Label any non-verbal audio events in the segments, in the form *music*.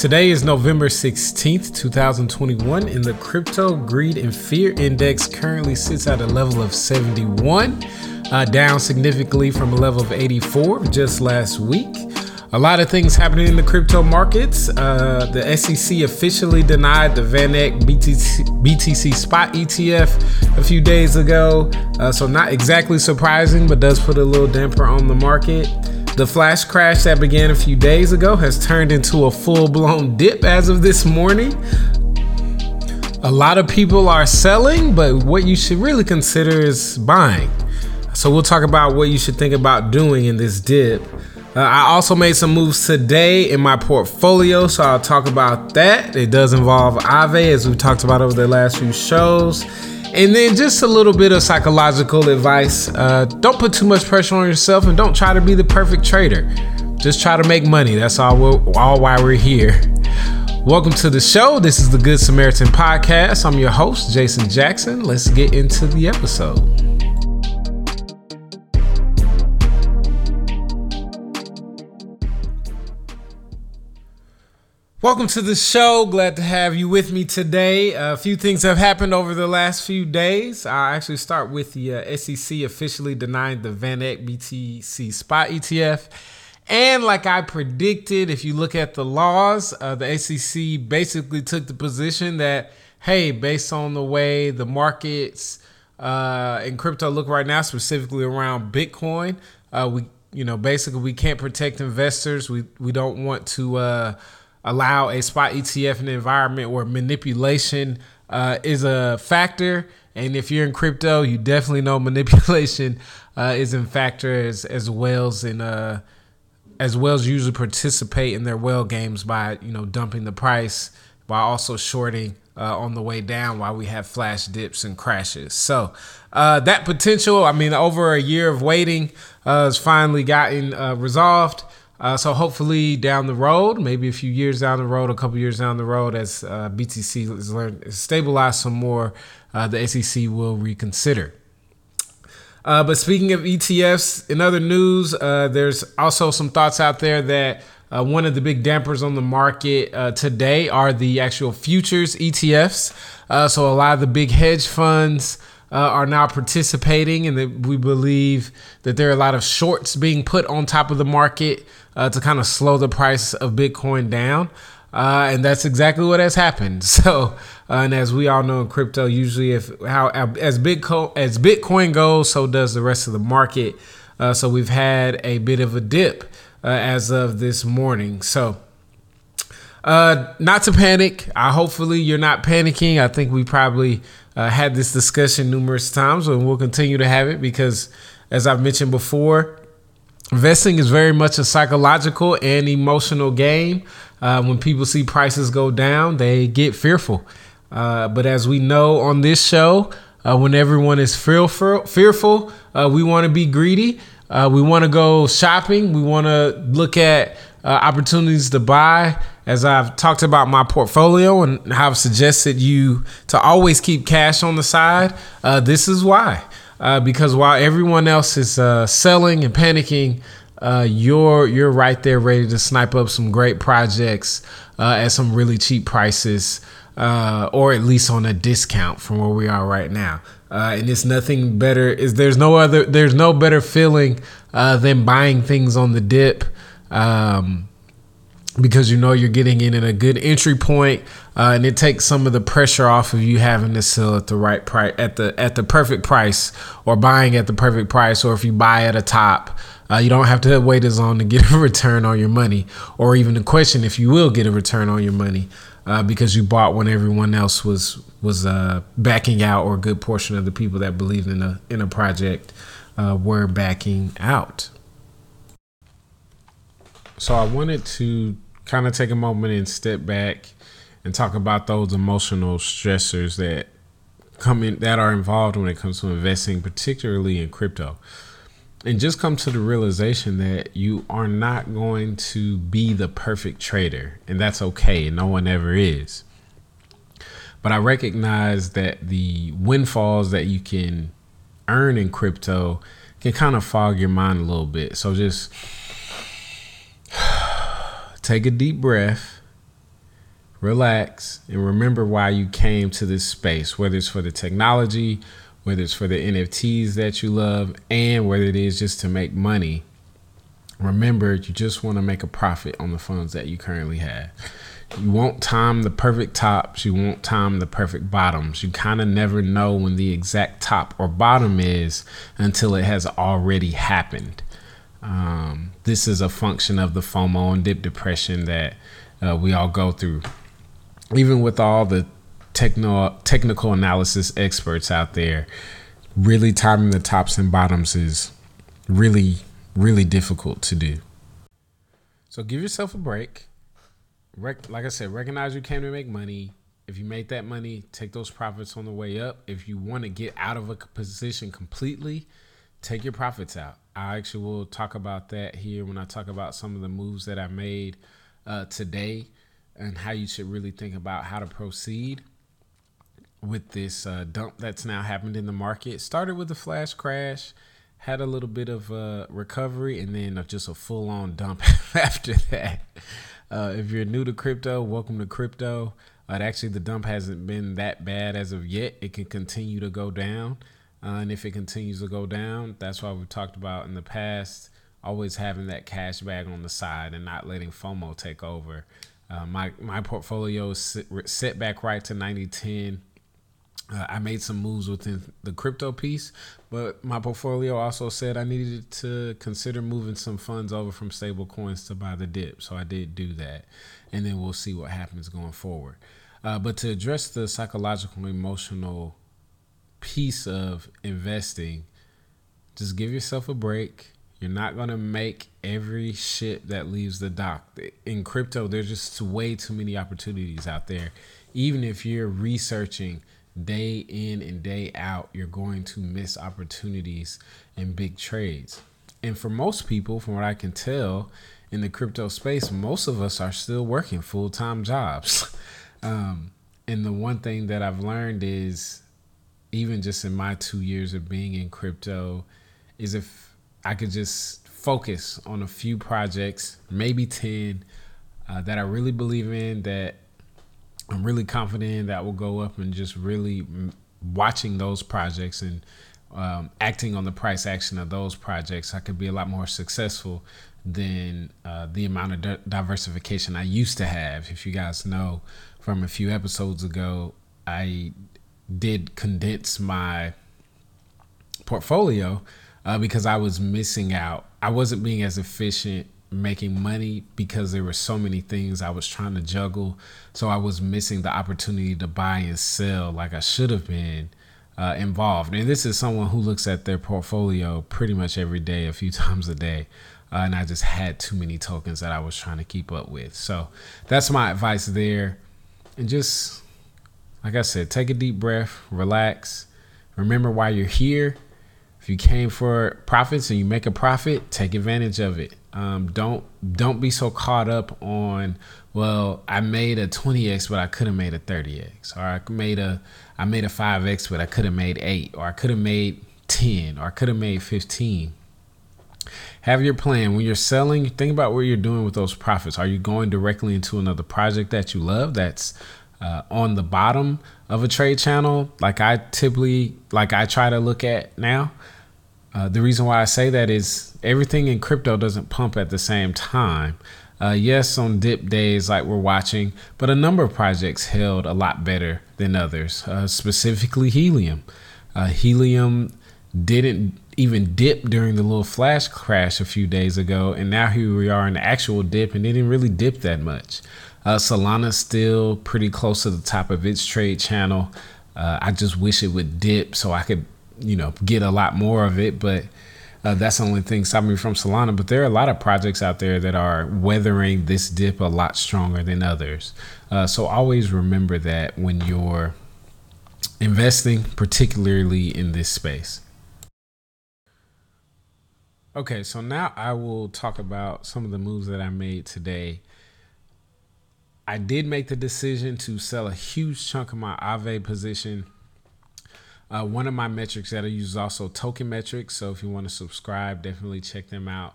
Today is November 16th, 2021, and the crypto greed and fear index currently sits at a level of 71, uh, down significantly from a level of 84 just last week. A lot of things happening in the crypto markets. Uh, the SEC officially denied the VanEck BTC, BTC spot ETF a few days ago, uh, so not exactly surprising, but does put a little damper on the market. The flash crash that began a few days ago has turned into a full blown dip as of this morning. A lot of people are selling, but what you should really consider is buying. So, we'll talk about what you should think about doing in this dip. Uh, I also made some moves today in my portfolio, so I'll talk about that. It does involve Aave, as we've talked about over the last few shows. And then just a little bit of psychological advice. Uh, don't put too much pressure on yourself and don't try to be the perfect trader. Just try to make money. That's all, we're, all why we're here. Welcome to the show. This is the Good Samaritan Podcast. I'm your host, Jason Jackson. Let's get into the episode. Welcome to the show. Glad to have you with me today. a few things have happened over the last few days. I'll actually start with the uh, SEC officially denying the VanEck BTC spot ETF. And like I predicted, if you look at the laws, uh, the SEC basically took the position that, hey, based on the way the markets uh, in crypto look right now, specifically around Bitcoin, uh, we, you know, basically we can't protect investors. We we don't want to uh, allow a spot ETF in an environment where manipulation uh, is a factor. And if you're in crypto, you definitely know *laughs* manipulation uh, is in factor as as whales and uh, as whales usually participate in their whale games by you know dumping the price while also shorting uh, on the way down while we have flash dips and crashes. So uh, that potential, I mean, over a year of waiting, uh, has finally gotten uh, resolved. Uh, so hopefully down the road, maybe a few years down the road, a couple years down the road, as uh, BTC has learned stabilize some more, uh, the SEC will reconsider. Uh, but speaking of ETFs, in other news, uh, there's also some thoughts out there that uh, one of the big dampers on the market today are the actual futures ETFs. so a lot of the big hedge funds. Uh, are now participating, and that we believe that there are a lot of shorts being put on top of the market uh, to kind of slow the price of Bitcoin down. Uh, and that's exactly what has happened. *laughs* So, uh, and as we all know in crypto, usually if how as Bitcoin as Bitcoin goes, so does the rest of the market. Uh, so we've had a bit of a dip uh, as of this morning. So. Uh, not to panic. I hopefully you're not panicking. I think we probably had this discussion numerous times, and we'll continue to have it because, as I've mentioned before, Investing is very much a psychological and emotional game. Uh, when people see prices go down, they get fearful. Uh, but as we know on this show, uh, when everyone is fearful, fearful uh, we want to be greedy. Uh, we want to go shopping. We want to look at uh, opportunities to buy. As I've talked about my portfolio and how I've suggested you to always keep cash on the side, this is why uh, because while everyone else is uh, selling and panicking, uh, you're you're right there ready to snipe up some great projects uh, at some really cheap prices, uh, or at least on a discount from where we are right now. Uh, and it's nothing better. Is there's no other there's no better feeling than buying things on the dip. Um, because you know you're getting in at a good entry point, uh, and it takes some of the pressure off of you having to sell at the right price at the at the perfect price or buying at the perfect price or if you buy at a top uh, you don't have to wait as long to get *laughs* a return on your money or even to question if you will get a return on your money uh, because you bought when everyone else was was uh, backing out or a good portion of the people that believed in a in a project uh, were backing out so I wanted to kind of take a moment and step back and talk about those emotional stressors that come in that are involved when it comes to investing, particularly in crypto. And just come to the realization that you are not going to be the perfect trader, and that's okay. No one ever is. But I recognize that the windfalls that you can earn in crypto can kind of fog your mind a little bit. So just *sighs* take a deep breath relax, and remember why you came to this space, whether it's for the technology, whether it's for the NFTs that you love, and whether it is just to make money. Remember, you just want to make a profit on the funds that you currently have. You won't time the perfect tops, you won't time the perfect bottoms. You kind of never know when the exact top or bottom is until it has already happened. Um, this is a function of the FOMO and dip depression that uh, we all go through. Even with all the techno technical analysis experts out there, really timing the tops and bottoms is really really difficult to do. So give yourself a break. Rec- like I said, recognize you came to make money. If you make that money, take those profits on the way up. If you want to get out of a position completely, take your profits out. I actually will talk about that here when I talk about some of the moves that I made uh, today and how you should really think about how to proceed with this uh, dump that's now happened in the market. Started with a flash crash, had a little bit of uh, recovery, and then just a full on dump *laughs* after that. Uh, if you're new to crypto, welcome to crypto. Uh, actually, the dump hasn't been that bad as of yet. It can continue to go down. Uh, and if it continues to go down, that's why we've talked about in the past always having that cash bag on the side and not letting FOMO take over. Uh, my my portfolio is set back right to 9010. Uh, I made some moves within the crypto piece, but my portfolio also said I needed to consider moving some funds over from stable coins to buy the dip. So I did do that. And then we'll see what happens going forward. Uh, but to address the psychological, emotional piece of investing, just give yourself a break. You're not to make every ship that leaves the dock. In crypto, there's just way too many opportunities out there. Even if you're researching day in and day out, you're going to miss opportunities and big trades. And for most people, from what I can tell in the crypto space, most of us are still working full time jobs. *laughs* Um, and the one thing that I've learned is, even just in my two years of being in crypto, is if I could just focus on a few projects, maybe 10, uh, that I really believe in, that I'm really confident that will go up and just really watching those projects and um, acting on the price action of those projects, I could be a lot more successful than uh, the amount of di- diversification I used to have. If you guys know from a few episodes ago, I did condense my portfolio uh, because I was missing out. I wasn't being as efficient making money because there were so many things I was trying to juggle. So I was missing the opportunity to buy and sell like I should have been uh, involved. And this is someone who looks at their portfolio pretty much every day, a few *laughs* times a day. Uh, and I just had too many tokens that I was trying to keep up with. So that's my advice there. And just, like I said, take a deep breath, relax, remember why you're here. If you came for profits and you make a profit, take advantage of it. Um, don't don't be so caught up on well I made a 20x but I could have made a 30x or I made a I made a 5x but I could have made 8 or I could have made 10 or I could have made 15 have your plan when you're selling think about what you're doing with those profits are you going directly into another project that you love that's uh, on the bottom of a trade channel like I typically like I try to look at now uh, the reason why I say that is everything in crypto doesn't pump at the same time. Uh, yes, on dip days like we're watching, but a number of projects held a lot better than others, uh, specifically Helium. Uh, Helium didn't even dip during the little flash crash a few days ago, and now here we are in the actual dip, and it didn't really dip that much. Uh, Solana's still pretty close to the top of its trade channel. Uh, I just wish it would dip so I could you know get a lot more of it, but uh, that's the only thing stopping me from Solana. But there are a lot of projects out there that are weathering this dip a lot stronger than others. Uh, so always remember that when you're investing, particularly in this space. Okay, so now I will talk about some of the moves that I made today. I did make the decision to sell a huge chunk of my Aave position uh, one of my metrics that I use is also token metrics. So if you want to subscribe, definitely check them out.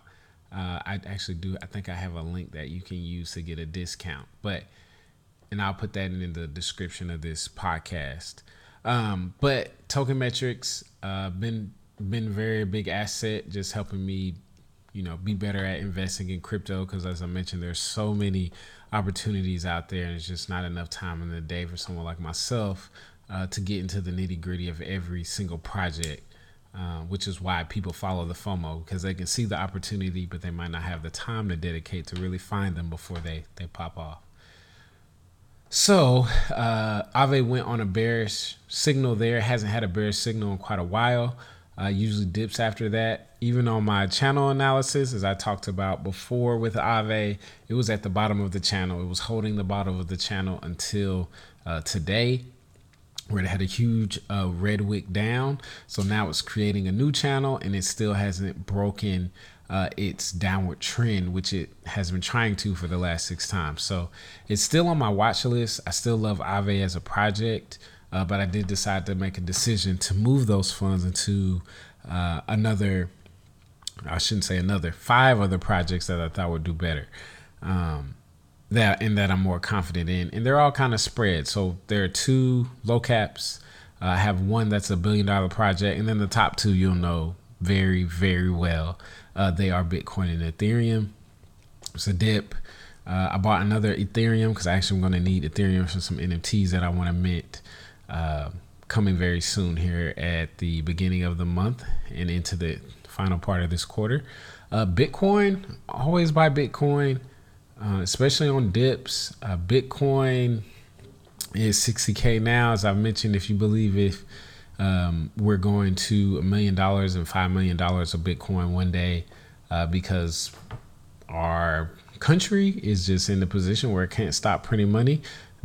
Uh, I actually do. I think I have a link that you can use to get a discount. But and I'll put that in the description of this podcast. Um, but Token Metrics uh, been been very big asset, just helping me, you know, be better at investing in crypto. Because as I mentioned, there's so many opportunities out there, and it's just not enough time in the day for someone like myself uh, to get into the nitty gritty of every single project. Uh, which is why people follow the FOMO because they can see the opportunity, but they might not have the time to dedicate to really find them before they they pop off. So uh, Aave went on a bearish signal there. Hasn't had a bearish signal in quite a while. Uh, usually dips after that. Even on my channel analysis, as I talked about before with Aave, it was at the bottom of the channel. It was holding the bottom of the channel until uh, today, where it had a huge uh, red wick down. So now it's creating a new channel, and it still hasn't broken uh, its downward trend, which it has been trying to for the last six times. So it's still on my watch list. I still love Aave as a project, uh, but I did decide to make a decision to move those funds into uh, another, I shouldn't say another, five other projects that I thought would do better. Um, that and that I'm more confident in, and they're all kind of spread. So there are two low caps. Uh, I have one that's a billion dollar project, and then the top two you'll know very, very well. Uh, they are Bitcoin and Ethereum. It's a dip. Uh, I bought another Ethereum because I actually am going to need Ethereum for some NFTs that I want to mint uh, coming very soon here at the beginning of the month and into the final part of this quarter. Uh, Bitcoin, always buy Bitcoin, uh, especially on dips. Uh, Bitcoin is 60K now, as I mentioned. If you believe if um, we're going to a million dollars and five million dollars of Bitcoin one day uh, because our country is just in the position where it can't stop printing money.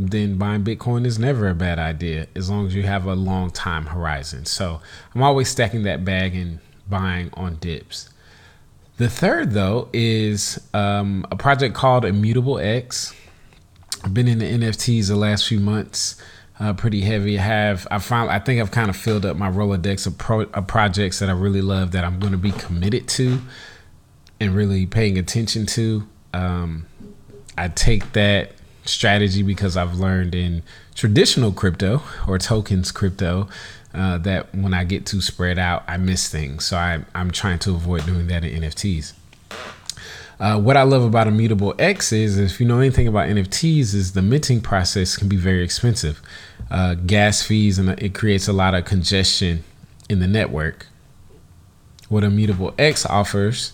Then buying Bitcoin is never a bad idea as long as you have a long time horizon. So I'm always stacking that bag and buying on dips. The third, though, is um, a project called Immutable X. I've been in the NFTs the last few months uh, pretty heavy. I have I found I think I've kind of filled up my Rolodex of, pro, of projects that I really love that I'm going to be committed to and really paying attention to. Um, I take that strategy because I've learned in traditional crypto or tokens crypto uh, that when I get too spread out, I miss things. So I, I'm trying to avoid doing that in NFTs. Uh, what I love about Immutable X is, if you know anything about NFTs, is the minting process can be very expensive. Uh, gas fees and it creates a lot of congestion in the network. What Immutable X offers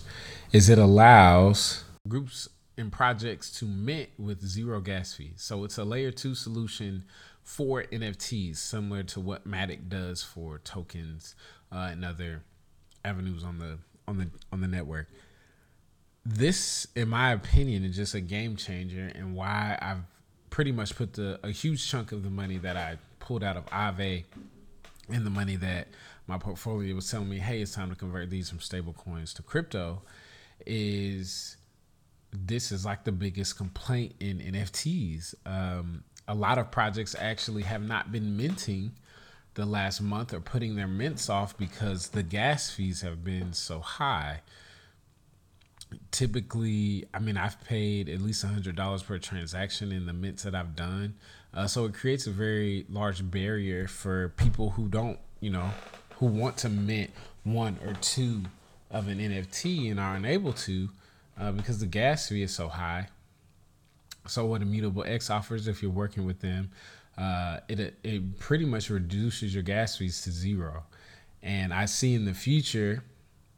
is it allows groups and projects to mint with zero gas fees. So it's a layer two solution for NFTs, similar to what Matic does for tokens uh, and other avenues on the on the on the network this, in my opinion, is just a game changer and why I've pretty much put the a huge chunk of the money that I pulled out of Aave and the money that my portfolio was telling me, hey, it's time to convert these from stable coins to crypto, is this is like the biggest complaint in NFTs. Um, a lot of projects actually have not been minting the last month or putting their mints off because the gas fees have been so high typically i mean i've paid at least $100 per transaction in the mints that i've done uh, so it creates a very large barrier for people who don't you know who want to mint one or two of an nft and are unable to uh, because the gas fee is so high so what immutable x offers if you're working with them uh, it, it pretty much reduces your gas fees to zero. And i see in the future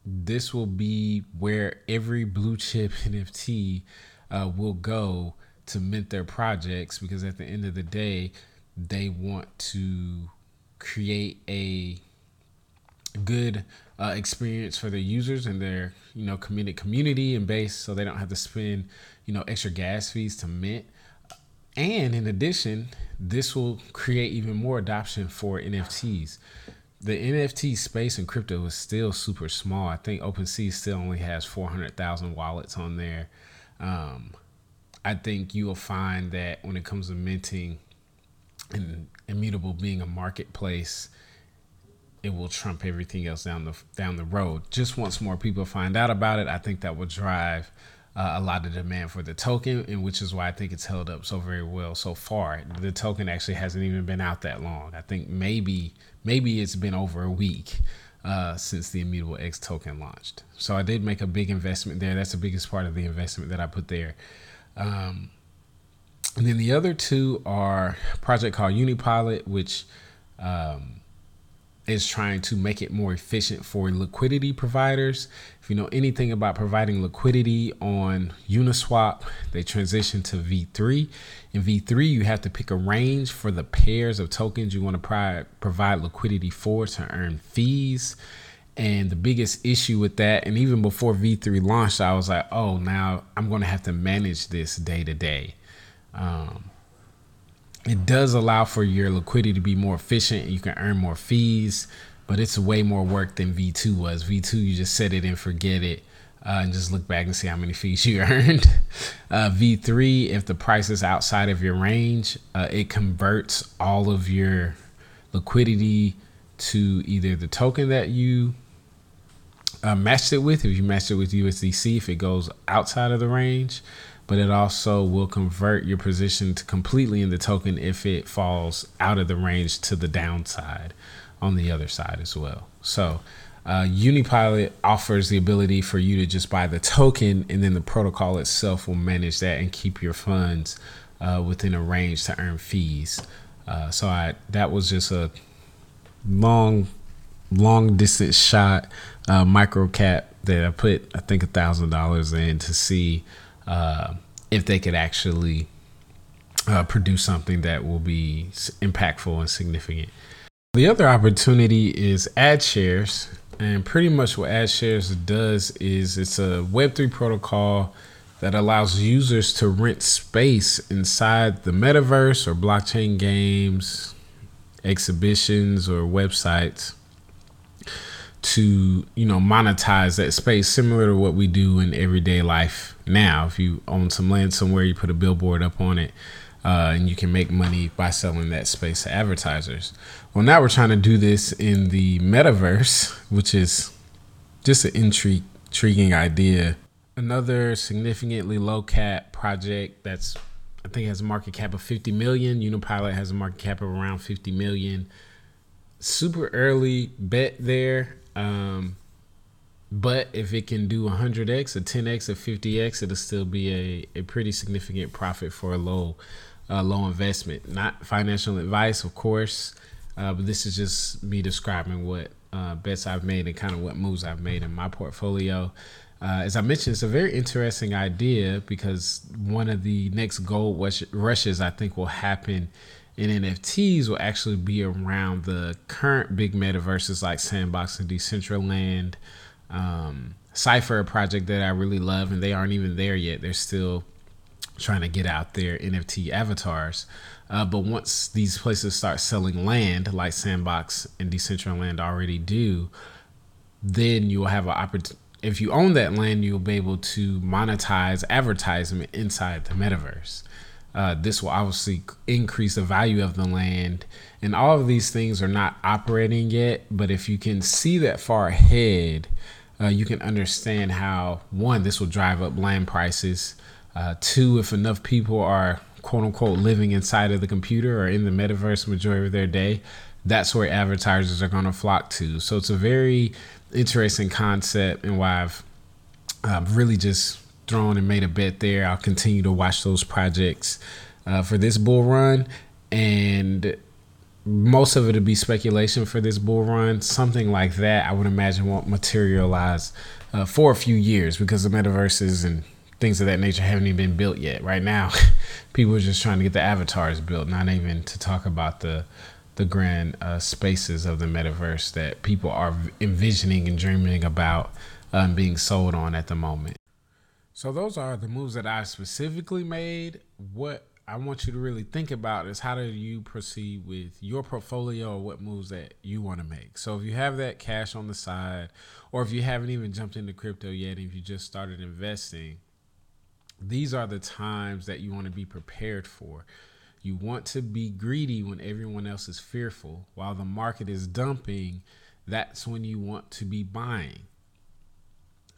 this will be where every blue chip *laughs* NFT uh, will go to mint their projects because at the end of the day, they want to create a good uh, experience for their users and their you know committed community and base so they don't have to spend you know extra gas fees to mint and in addition this will create even more adoption for nfts the NFT space in crypto is still super small. I think OpenSea still only has 400,000 wallets on there. Um, I think you will find that when it comes to minting and Immutable being a marketplace, it will trump everything else down the down the road. Just once more people find out about it, I think that will drive uh, a lot of demand for the token, and which is why I think it's held up so very well so far. The token actually hasn't even been out that long. I think maybe maybe it's been over a week uh, since the Immutable X token launched. So I did make a big investment there. That's the biggest part of the investment that I put there. Um, and then the other two are project called Unipilot, which um, is trying to make it more efficient for liquidity providers. If you know anything about providing liquidity on Uniswap, they transition to V3. In V3, you have to pick a range for the pairs of tokens you want to provide liquidity for to earn fees. And the biggest issue with that, and even before V3 launched, I was like, oh, now I'm going to have to manage this day to day. Um, it does allow for your liquidity to be more efficient. You can earn more fees, but it's way more work than V2 was. V2, you just set it and forget it. Uh, and just look back and see how many fees *laughs* you earned. Uh, V3, if the price is outside of your range, uh, it converts all of your liquidity to either the token that you uh, matched it with. If you matched it with USDC, if it goes outside of the range, but it also will convert your position to completely in the token if it falls out of the range to the downside on the other side as well. So, uh, Unipilot offers the ability for you to just buy the token, and then the protocol itself will manage that and keep your funds uh, within a range to earn fees. Uh, so, I that was just a long, long distance shot uh, micro cap that I put I think a thousand dollars in to see uh, if they could actually uh, produce something that will be impactful and significant. The other opportunity is Adshares. And pretty much what Adshares does is it's a Web3 protocol that allows users to rent space inside the metaverse or blockchain games, exhibitions, or websites to you know monetize that space similar to what we do in everyday life now. If you own some land somewhere you put a billboard up on it uh, and you can make money by selling that space to advertisers. Well now we're trying to do this in the metaverse which is just an intrig- intriguing idea. Another significantly low cap project that's i think has a market cap of 50 million. Unipilot has a market cap of around 50 million. Super early bet there um, but if it can do 100x, a 10x, a 50x, it'll still be a, a pretty significant profit for a low low investment. Not financial advice, of course, uh, but this is just me describing what uh, bets I've made and kind of what moves I've made in my portfolio. Uh, as I mentioned, it's a very interesting idea because one of the next gold rushes I think will happen and NFTs will actually be around the current big metaverses like Sandbox and Decentraland. Um, Cypher, project that I really love, and they aren't even there yet. They're still trying to get out their NFT avatars. Uh, but once these places start selling land, like Sandbox and Decentraland already do, then you will have an opportunity. If you own that land, you'll be able to monetize advertisement inside the metaverse. Uh, this will obviously increase the value of the land. And all of these things are not operating yet. But if you can see that far ahead, uh, you can understand how one, this will drive up land prices. Uh, two, if enough people are quote unquote living inside of the computer or in the metaverse majority of their day, that's where advertisers are going to flock to. So it's a very interesting concept and why I've uh, really just thrown and made a bet there. I'll continue to watch those projects uh, for this bull run, and most of it will be speculation for this bull run. Something like that, I would imagine, won't materialize uh, for a few years because the metaverses and things of that nature haven't even been built yet. Right now, *laughs* people are just trying to get the avatars built, not even to talk about the the grand uh, spaces of the metaverse that people are envisioning and dreaming about um, being sold on at the moment. So those are the moves that I specifically made. What I want you to really think about is how do you proceed with your portfolio or what moves that you want to make. So if you have that cash on the side, or if you haven't even jumped into crypto yet, if you just started investing, these are the times that you want to be prepared for. You want to be greedy when everyone else is fearful. While the market is dumping, that's when you want to be buying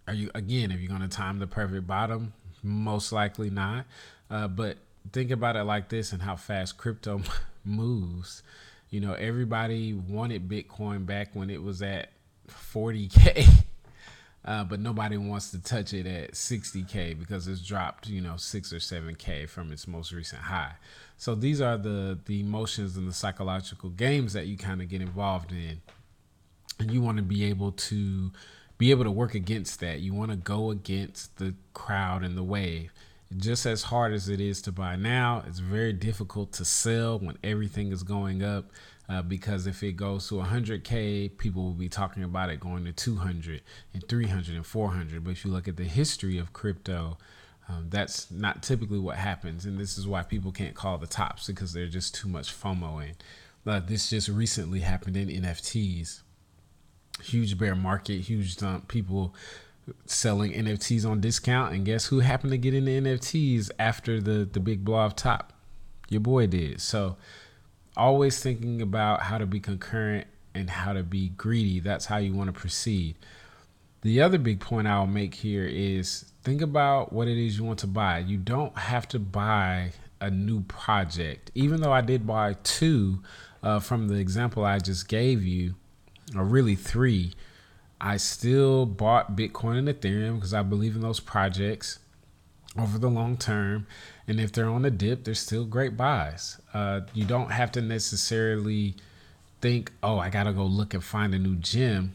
are you again if you're going to time the perfect bottom Most likely not. Uh, but think about it like this and how fast crypto *laughs* moves. You know, everybody wanted Bitcoin back when it was at 40K. *laughs* Uh, but nobody wants to touch it at 60k because it's dropped, you know, six or seven k from its most recent high. So these are the the emotions and the psychological games that you kind of get involved in, and you want to be able to be able to work against that. You want to go against the crowd and the wave. Just as hard as it is to buy now, it's very difficult to sell when everything is going up uh, because if it goes to 100k people will be talking about it going to 200 and 300 and 400 but if you look at the history of crypto um, that's not typically what happens and this is why people can't call the tops because there's just too much fomo in uh, this just recently happened in nfts huge bear market huge dump people selling nfts on discount and guess who happened to get into nfts after the the big blow off top your boy did so always thinking about how to be concurrent and how to be greedy. That's how you want to proceed. The other big point I'll make here is think about what it is you want to buy. You don't have to buy a new project. Even though I did buy two uh, from the example I just gave you, or really three, I still bought Bitcoin and Ethereum because I believe in those projects over the long term. And if they're on a dip, they're still great buys. Uh, you don't have to necessarily think, oh, I got to go look and find a new gem.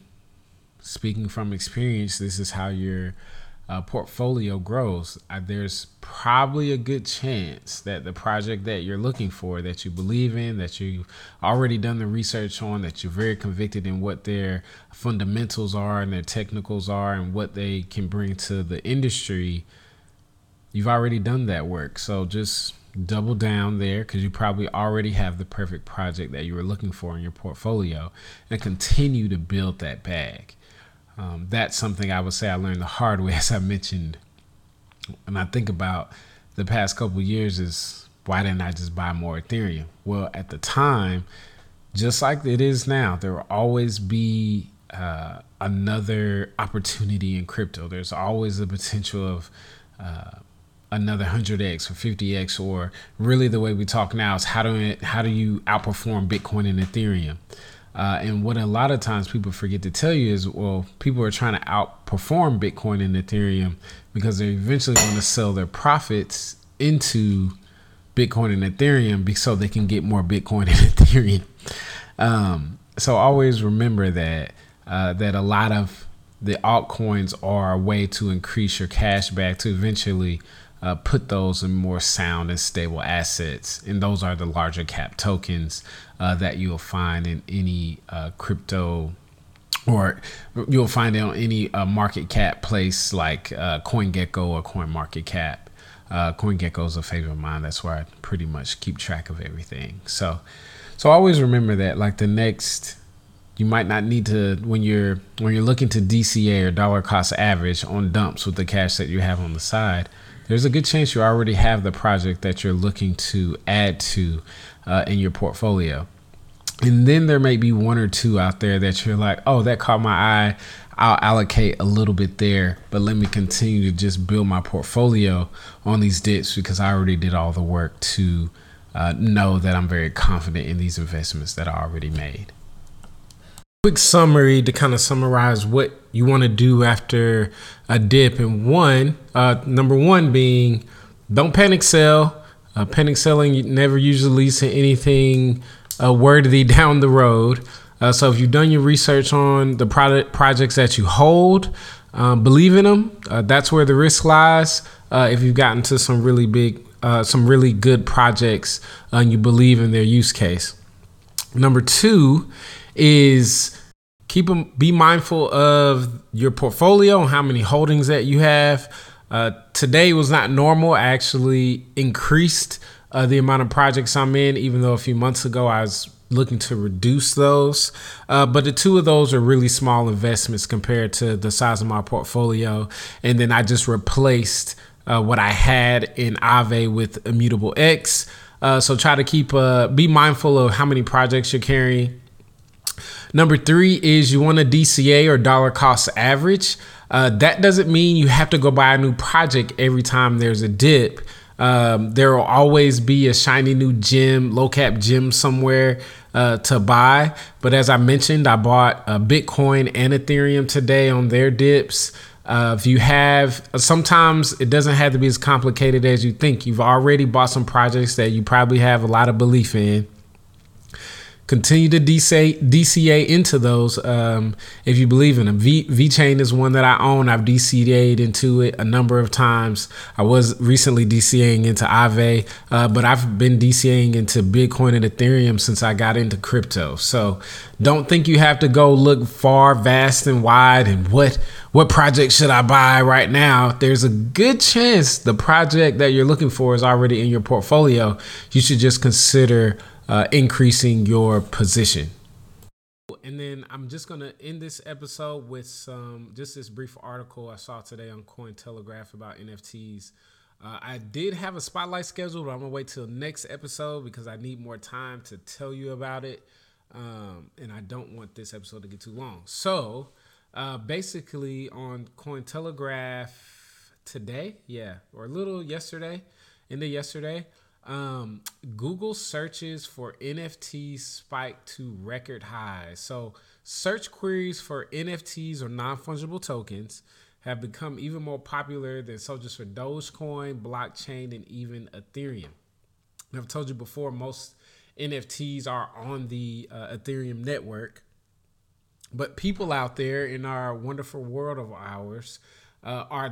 Speaking from experience, this is how your uh, portfolio grows. Uh, there's probably a good chance that the project that you're looking for, that you believe in, that you've already done the research on, that you're very convicted in what their fundamentals are and their technicals are and what they can bring to the industry you've already done that work. So just double down there because you probably already have the perfect project that you were looking for in your portfolio and continue to build that bag. Um, that's something I would say I learned the hard way, *laughs* as I mentioned. And I think about the past couple years, is why didn't I just buy more Ethereum? Well, at the time, just like it is now, there will always be uh, another opportunity in crypto. There's always the potential of uh, another 100x or 50x or really the way we talk now is how do it, how do you outperform bitcoin and ethereum uh, and what a lot of times people forget to tell you is well people are trying to outperform bitcoin and ethereum because they're eventually going to sell their profits into bitcoin and ethereum so they can get more bitcoin and *laughs* ethereum. Um, so always remember that uh, that a lot of the altcoins are a way to increase your cash back to eventually uh, put those in more sound and stable assets. And those are the larger cap tokens uh, that you'll find in any uh, crypto or you'll find it on any uh, market cap place like uh, CoinGecko or CoinMarketCap. Uh, CoinGecko is a favorite of mine. That's where I pretty much keep track of everything. So, so always remember that. Like the next, you might not need to when you're when you're looking to DCA or dollar cost average on dumps with the cash that you have on the side there's a good chance you already have the project that you're looking to add to uh, in your portfolio. And then there may be one or two out there that you're like, oh, that caught my eye. I'll allocate a little bit there, but let me continue to just build my portfolio on these dips because I already did all the work to uh, know that I'm very confident in these investments that I already made quick summary to kind of summarize what you want to do after a dip. And one, uh, number one being don't panic sell. Uh, panic selling never usually leads to anything uh, worthy *laughs* down the road. Uh, so if you've done your research on the product projects that you hold, um, believe in them. Uh, that's where the risk lies. Uh, if you've gotten to some really big, some really good projects, and you believe in their use case. Number two is keep them be mindful of your portfolio and how many holdings that you have. Uh, today was not normal. I actually increased uh, the amount of projects i'm in even though a few months ago i was looking to reduce those. Uh, but the two of those are really small investments compared to the size of my portfolio. And then i just replaced uh, what i had in Aave with immutable x. Uh, so try to keep uh, be mindful of how many projects you're carrying Number three is you want a DCA or dollar cost average. Uh, that doesn't mean you have to go buy a new project every time there's a dip. Um, there will always be a shiny new gym, low cap gym somewhere uh, to buy. But as I mentioned, I bought Bitcoin and Ethereum today on their dips. Uh, if you have, sometimes it doesn't have to be as complicated as you think. You've already bought some projects that you probably have a lot of belief in continue to DCA, DCA into those um, if you believe in them. VeChain is one that I own. I've DCA'd into it a number of times. I was recently DCAing into Aave, uh, but I've been DCAing into Bitcoin and Ethereum since I got into crypto. So don't think you have to go look far, vast, and wide and what what project should I buy right now? There's a good chance the project that you're looking for is already in your portfolio. You should just consider uh, increasing your position. And then I'm just gonna end this episode with some just this brief article I saw today on Cointelegraph about NFTs. Uh, I did have a spotlight scheduled, but I'm gonna wait till next episode because I need more time to tell you about it, um, and I don't want this episode to get too long. So, uh, basically, on Cointelegraph today, yeah, or a little yesterday, into yesterday, um, Google searches for NFTs spiked to record highs. So, search queries for NFTs or non fungible tokens have become even more popular than searches for Dogecoin, blockchain, and even Ethereum. I've told you before, most NFTs are on the uh, Ethereum network, but people out there in our wonderful world of ours uh, are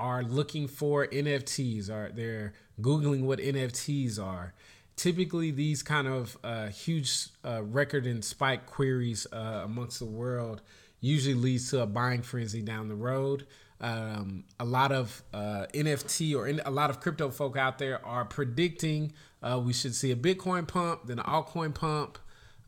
are looking for NFTs. Are they're googling what NFTs are? Typically, these kind of uh, huge uh, record and spike queries uh, amongst the world usually leads to a buying frenzy down the road. Um, a lot of uh, NFT or in, a lot of crypto folk out there are predicting uh, we should see a Bitcoin pump, then an altcoin pump,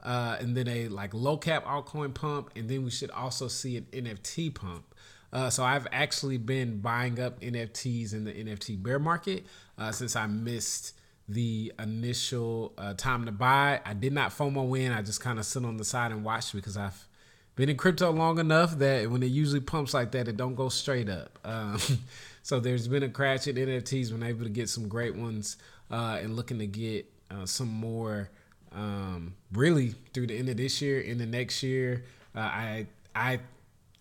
uh, and then a like low cap altcoin pump, and then we should also see an NFT pump. Uh, so I've actually been buying up NFTs in the NFT bear market uh, since I missed the initial uh, time to buy. I did not FOMO in. I just kind of sit on the side and watch because I've been in crypto long enough that when it usually pumps like that, it don't go straight up. *laughs* Um, so there's been a crash in NFTs. Been able to get some great ones uh, and looking to get uh, some more. Um, really through the end of this year, in the next year, uh, I I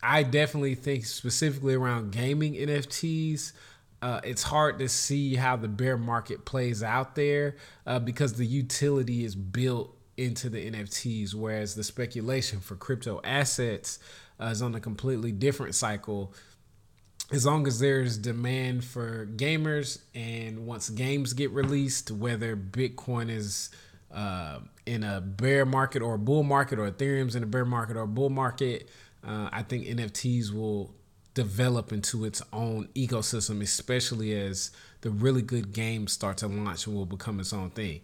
I definitely think specifically around gaming NFTs. Uh, it's hard to see how the bear market plays out there uh, because the utility is built into the NFTs, whereas the speculation for crypto assets uh, is on a completely different cycle. As long as there's demand for gamers, and once games get released, whether Bitcoin is uh, in a bear market or a bull market, or Ethereum's in a bear market or a bull market, uh, I think NFTs will develop into its own ecosystem, especially as the really good games start to launch and will become its own thing.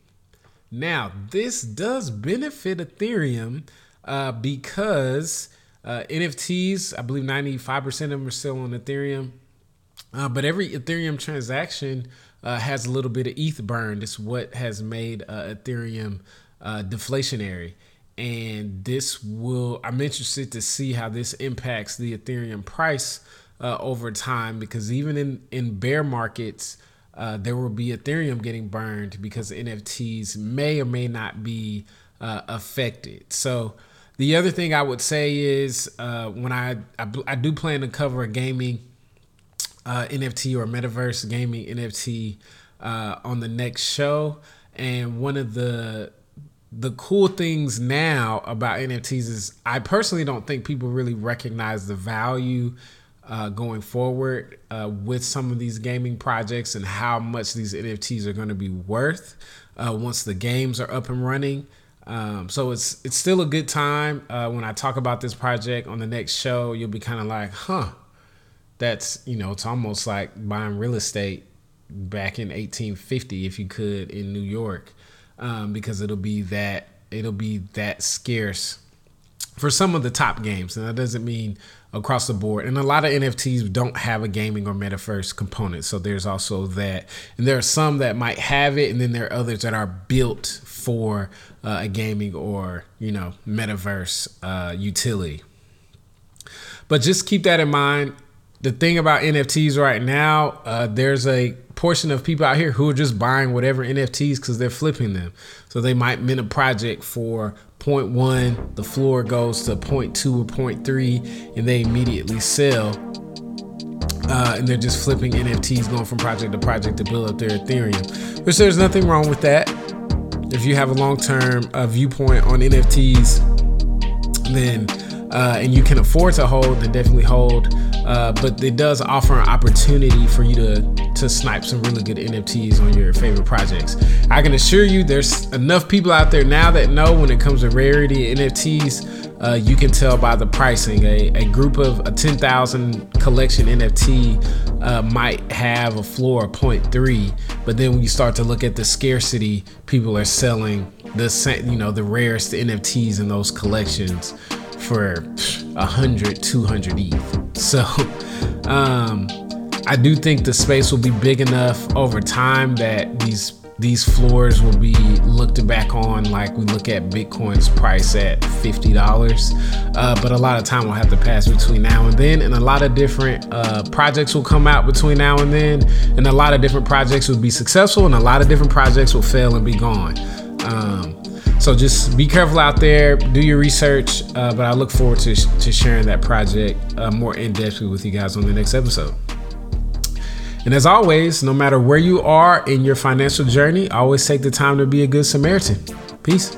Now, this does benefit Ethereum uh, because uh, NFTs, I believe 95% of them are still on Ethereum. Uh, but every Ethereum transaction uh, has a little bit of ETH burn. It's what has made uh, Ethereum uh, deflationary and this will i'm interested to see how this impacts the ethereum price uh, over time because even in in bear markets uh, there will be ethereum getting burned because nfts may or may not be uh, affected. So the other thing i would say is uh, when I, I, I do plan to cover a gaming uh, nft or metaverse gaming nft uh, on the next show. And one of the the cool things now about NFTs is I personally don't think people really recognize the value uh, going forward uh, with some of these gaming projects and how much these NFTs are going to be worth uh, once the games are up and running. Um, so it's it's still a good time. Uh, when I talk about this project on the next show, you'll be kind of like, huh, that's you know, it's almost like buying real estate back in 1850 if you could in New York um, because it'll be that it'll be that scarce for some of the top games, and that doesn't mean across the board. And a lot of NFTs don't have a gaming or metaverse component, so there's also that. And there are some that might have it, and then there are others that are built for uh, a gaming or you know metaverse uh, utility. But just keep that in mind. The thing about NFTs right now, uh, there's a portion of people out here who are just buying whatever NFTs because they're flipping them. So they might mint a project for 0.1, the floor goes to 0.2 or 0.3, and they immediately sell. Uh, and they're just flipping NFTs, going from project to project to build up their Ethereum. Which there's nothing wrong with that. If you have a long term uh, viewpoint on NFTs, then uh, and you can afford to hold, then definitely hold. Uh, but it does offer an opportunity for you to to snipe some really good NFTs on your favorite projects. I can assure you, there's enough people out there now that know when it comes to rarity NFTs. Uh, you can tell by the pricing. A, a group of a 10,000 collection NFT uh, might have a floor of 0.3, but then when you start to look at the scarcity, people are selling the you know the rarest NFTs in those collections for 100, 200 ETH. So, um, I do think the space will be big enough over time that these these floors will be looked back on like we look at Bitcoin's price at $50. Uh, but a lot of time will have to pass between now and then. And a lot of different uh, projects will come out between now and then. And a lot of different projects will be successful and a lot of different projects will fail and be gone. Um, so just be careful out there, do your research. Uh, but I look forward to, to sharing that project uh, more in depth with you guys on the next episode. And as always, no matter where you are in your financial journey, always take the time to be a good Samaritan. Peace.